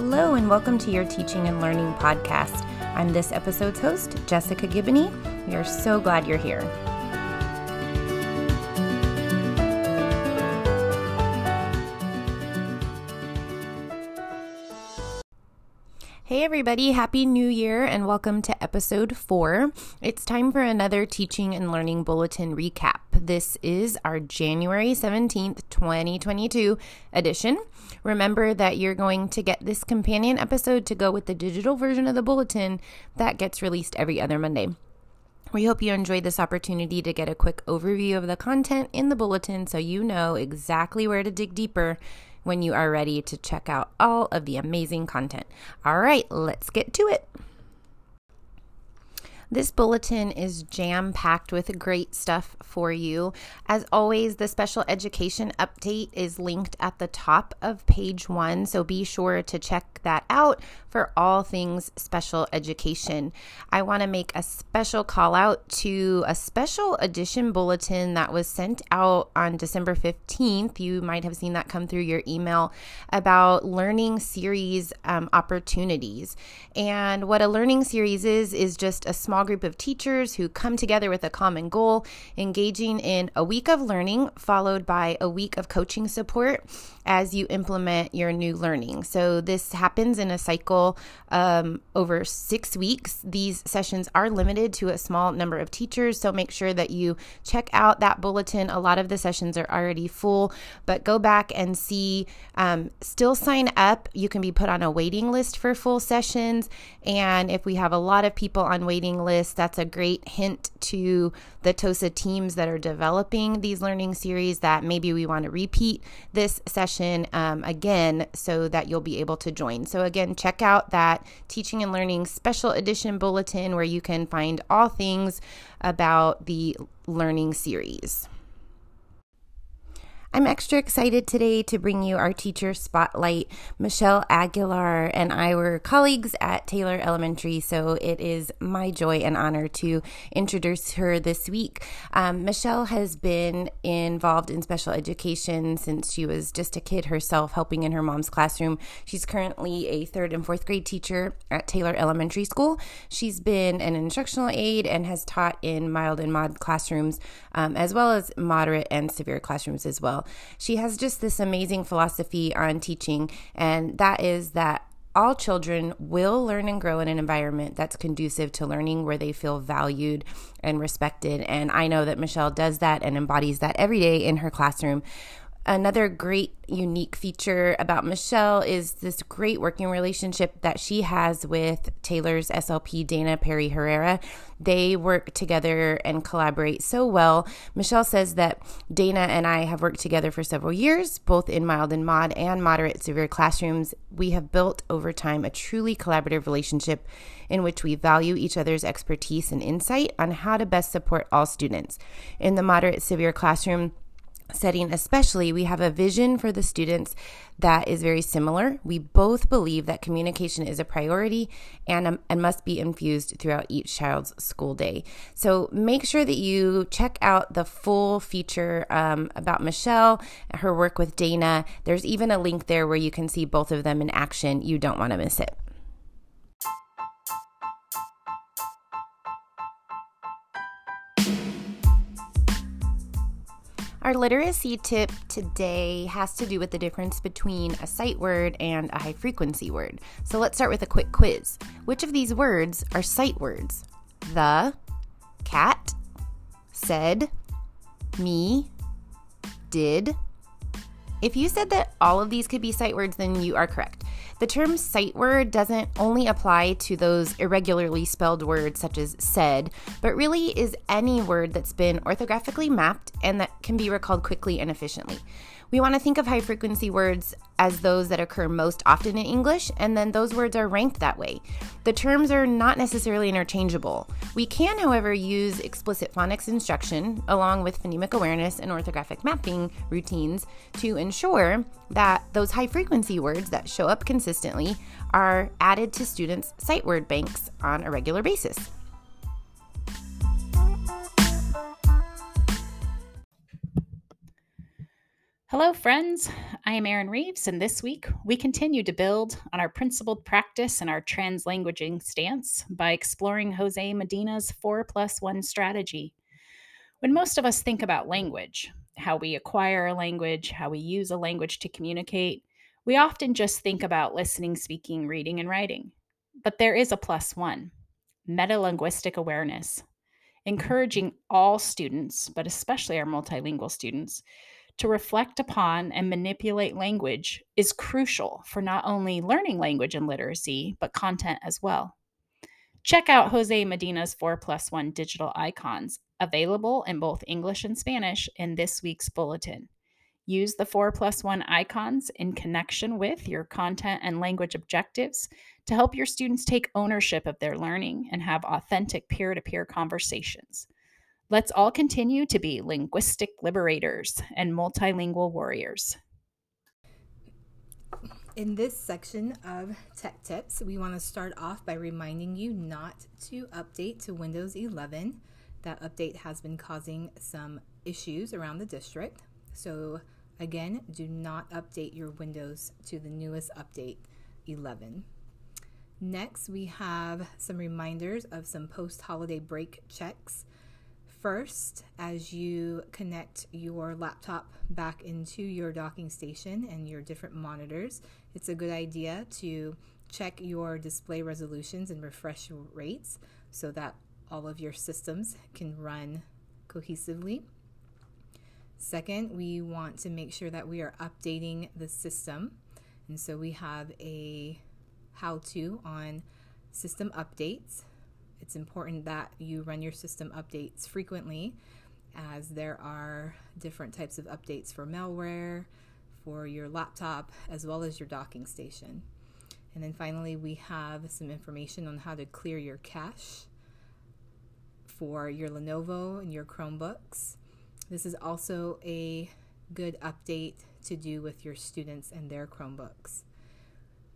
Hello, and welcome to your Teaching and Learning podcast. I'm this episode's host, Jessica Gibney. We are so glad you're here. Hey, everybody, Happy New Year, and welcome to episode four. It's time for another Teaching and Learning Bulletin recap. This is our January 17th, 2022 edition. Remember that you're going to get this companion episode to go with the digital version of the bulletin that gets released every other Monday. We hope you enjoyed this opportunity to get a quick overview of the content in the bulletin so you know exactly where to dig deeper when you are ready to check out all of the amazing content. All right, let's get to it. This bulletin is jam packed with great stuff for you. As always, the special education update is linked at the top of page one, so be sure to check that out for all things special education. I want to make a special call out to a special edition bulletin that was sent out on December 15th. You might have seen that come through your email about learning series um, opportunities. And what a learning series is, is just a small group of teachers who come together with a common goal, engaging in a week of learning followed by a week of coaching support as you implement your new learning. So, this happens in a cycle um, over six weeks. These sessions are limited to a small number of teachers, so make sure that you check out that bulletin. A lot of the sessions are already full, but go back and see. Um, still sign up. You can be put on a waiting list for full sessions. And if we have a lot of people on waiting lists, that's a great hint to the TOSA teams that are developing these learning series that maybe we want to repeat this session um, again so that you'll be able to join. So, again, check out that Teaching and Learning Special Edition Bulletin where you can find all things about the learning series. I'm extra excited today to bring you our teacher spotlight. Michelle Aguilar and I were colleagues at Taylor Elementary, so it is my joy and honor to introduce her this week. Um, Michelle has been involved in special education since she was just a kid herself, helping in her mom's classroom. She's currently a third and fourth grade teacher at Taylor Elementary School. She's been an instructional aide and has taught in mild and mod classrooms, um, as well as moderate and severe classrooms as well well. She has just this amazing philosophy on teaching, and that is that all children will learn and grow in an environment that's conducive to learning where they feel valued and respected. And I know that Michelle does that and embodies that every day in her classroom. Another great unique feature about Michelle is this great working relationship that she has with Taylor's SLP, Dana Perry Herrera. They work together and collaborate so well. Michelle says that Dana and I have worked together for several years, both in mild and mod and moderate severe classrooms. We have built over time a truly collaborative relationship in which we value each other's expertise and insight on how to best support all students. In the moderate severe classroom, setting, especially, we have a vision for the students that is very similar. We both believe that communication is a priority and, um, and must be infused throughout each child's school day. So make sure that you check out the full feature um, about Michelle, her work with Dana. There's even a link there where you can see both of them in action. You don't want to miss it. Our literacy tip today has to do with the difference between a sight word and a high frequency word. So let's start with a quick quiz. Which of these words are sight words? The, cat, said, me, did. If you said that all of these could be sight words, then you are correct. The term sight word doesn't only apply to those irregularly spelled words such as said, but really is any word that's been orthographically mapped and that can be recalled quickly and efficiently. We want to think of high frequency words as those that occur most often in English, and then those words are ranked that way. The terms are not necessarily interchangeable. We can, however, use explicit phonics instruction along with phonemic awareness and orthographic mapping routines to ensure that those high frequency words that show up consistently are added to students' sight word banks on a regular basis. Hello, friends. I am Erin Reaves, and this week we continue to build on our principled practice and our translanguaging stance by exploring Jose Medina's 4 plus 1 strategy. When most of us think about language, how we acquire a language, how we use a language to communicate, we often just think about listening, speaking, reading, and writing. But there is a plus one metalinguistic awareness, encouraging all students, but especially our multilingual students, to reflect upon and manipulate language is crucial for not only learning language and literacy, but content as well. Check out Jose Medina's 4 plus 1 digital icons, available in both English and Spanish, in this week's bulletin. Use the 4 plus 1 icons in connection with your content and language objectives to help your students take ownership of their learning and have authentic peer to peer conversations. Let's all continue to be linguistic liberators and multilingual warriors. In this section of Tech Tips, we want to start off by reminding you not to update to Windows 11. That update has been causing some issues around the district. So, again, do not update your Windows to the newest update 11. Next, we have some reminders of some post holiday break checks First, as you connect your laptop back into your docking station and your different monitors, it's a good idea to check your display resolutions and refresh rates so that all of your systems can run cohesively. Second, we want to make sure that we are updating the system. And so we have a how to on system updates it's important that you run your system updates frequently, as there are different types of updates for malware, for your laptop, as well as your docking station. And then finally, we have some information on how to clear your cache for your Lenovo and your Chromebooks. This is also a good update to do with your students and their Chromebooks.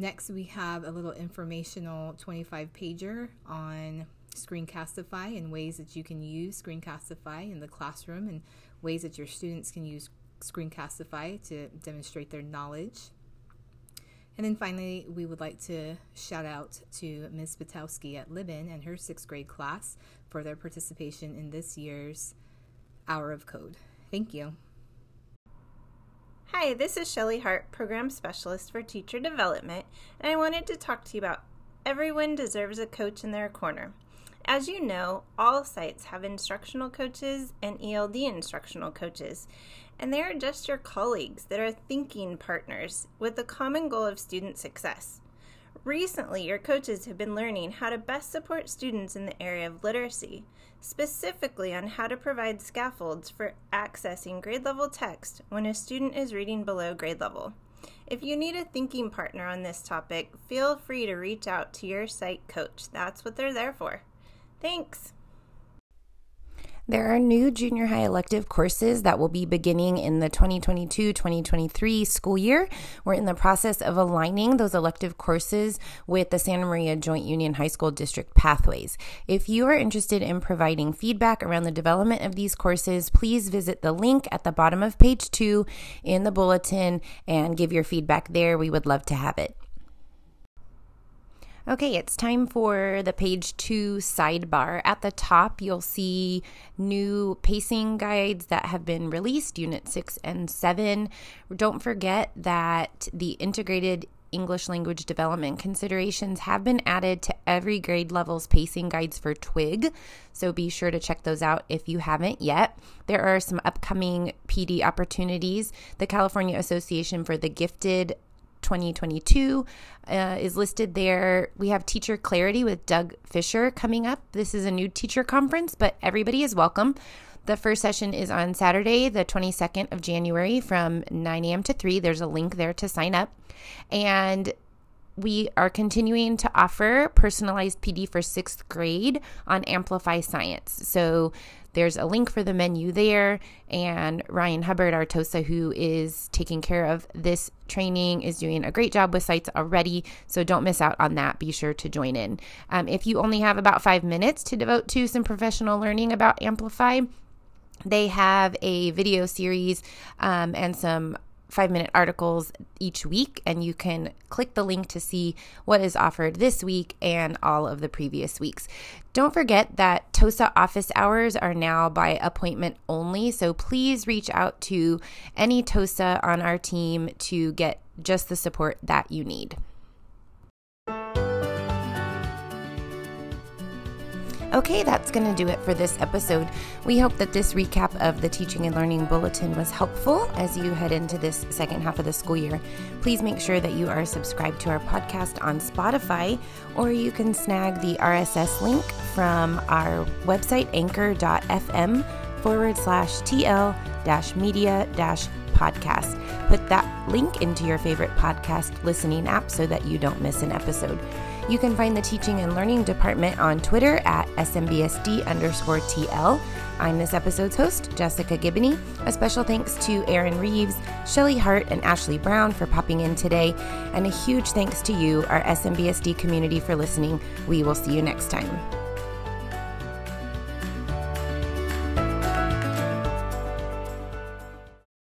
Next, we have a little informational 25 pager on Screencastify and ways that you can use Screencastify in the classroom and ways that your students can use Screencastify to demonstrate their knowledge. And then finally, we would like to shout out to Ms. Patowski at Libin and her sixth grade class for their participation in this year's Hour of Code. Thank you. Hi, this is Shelli Hart, Program Specialist for Teacher Development, and I wanted to talk to you about Everyone Deserves a Coach in Their Corner. As you know, all sites have instructional coaches and ELD instructional coaches, and they are just your colleagues that are thinking partners with the common goal of student success. Recently, your coaches have been learning how to best support students in the area of literacy, specifically on how to provide scaffolds for accessing grade level text when a student is reading below grade level. If you need a thinking partner on this topic, feel free to reach out to your site coach. That's what they're there for. Thanks. There are new junior high elective courses that will be beginning in the 2022 2023 school year. We're in the process of aligning those elective courses with the Santa Maria Joint Union High School District pathways. If you are interested in providing feedback around the development of these courses, please visit the link at the bottom of page two in the bulletin and give your feedback there. We would love to have it. Okay, it's time for the page two sidebar. At the top, you'll see new pacing guides that have been released, Unit 6 and 7. Don't forget that the integrated English language development considerations have been added to every grade level's pacing guides for TWIG. So be sure to check those out if you haven't yet. There are some upcoming PD opportunities. The California Association for the Gifted 2022 uh, is listed there. We have Teacher Clarity with Doug Fisher coming up. This is a new teacher conference, but everybody is welcome. The first session is on Saturday, the 22nd of January from 9 a.m. to 3. There's a link there to sign up. And we are continuing to offer personalized PD for sixth grade on Amplify Science. So there's a link for the menu there. And Ryan Hubbard, our TOSA, who is taking care of this training, is doing a great job with sites already. So don't miss out on that. Be sure to join in. Um, if you only have about five minutes to devote to some professional learning about Amplify, They have a video series um, and some five minute articles each week, and you can click the link to see what is offered this week and all of the previous weeks. Don't forget that TOSA office hours are now by appointment only, so please reach out to any TOSA on our team to get just the support that you need. Okay, that's going to do it for this episode. We hope that this recap of the Teaching and Learning Bulletin was helpful as you head into this second half of the school year. Please make sure that you are subscribed to our podcast on Spotify, or you can snag the RSS link from our website, anchor.fm forward slash TL dash media dash podcast. Put that link into your favorite podcast listening app so that you don't miss an episode. You can find the Teaching and Learning Department on Twitter at SMBSD underscore TL. I'm this episode's host, Jessica Gibney. A special thanks to Erin Reaves, Shelli Hart, and Ashley Brown for popping in today. And a huge thanks to you, our SMBSD community, for listening. We will see you next time.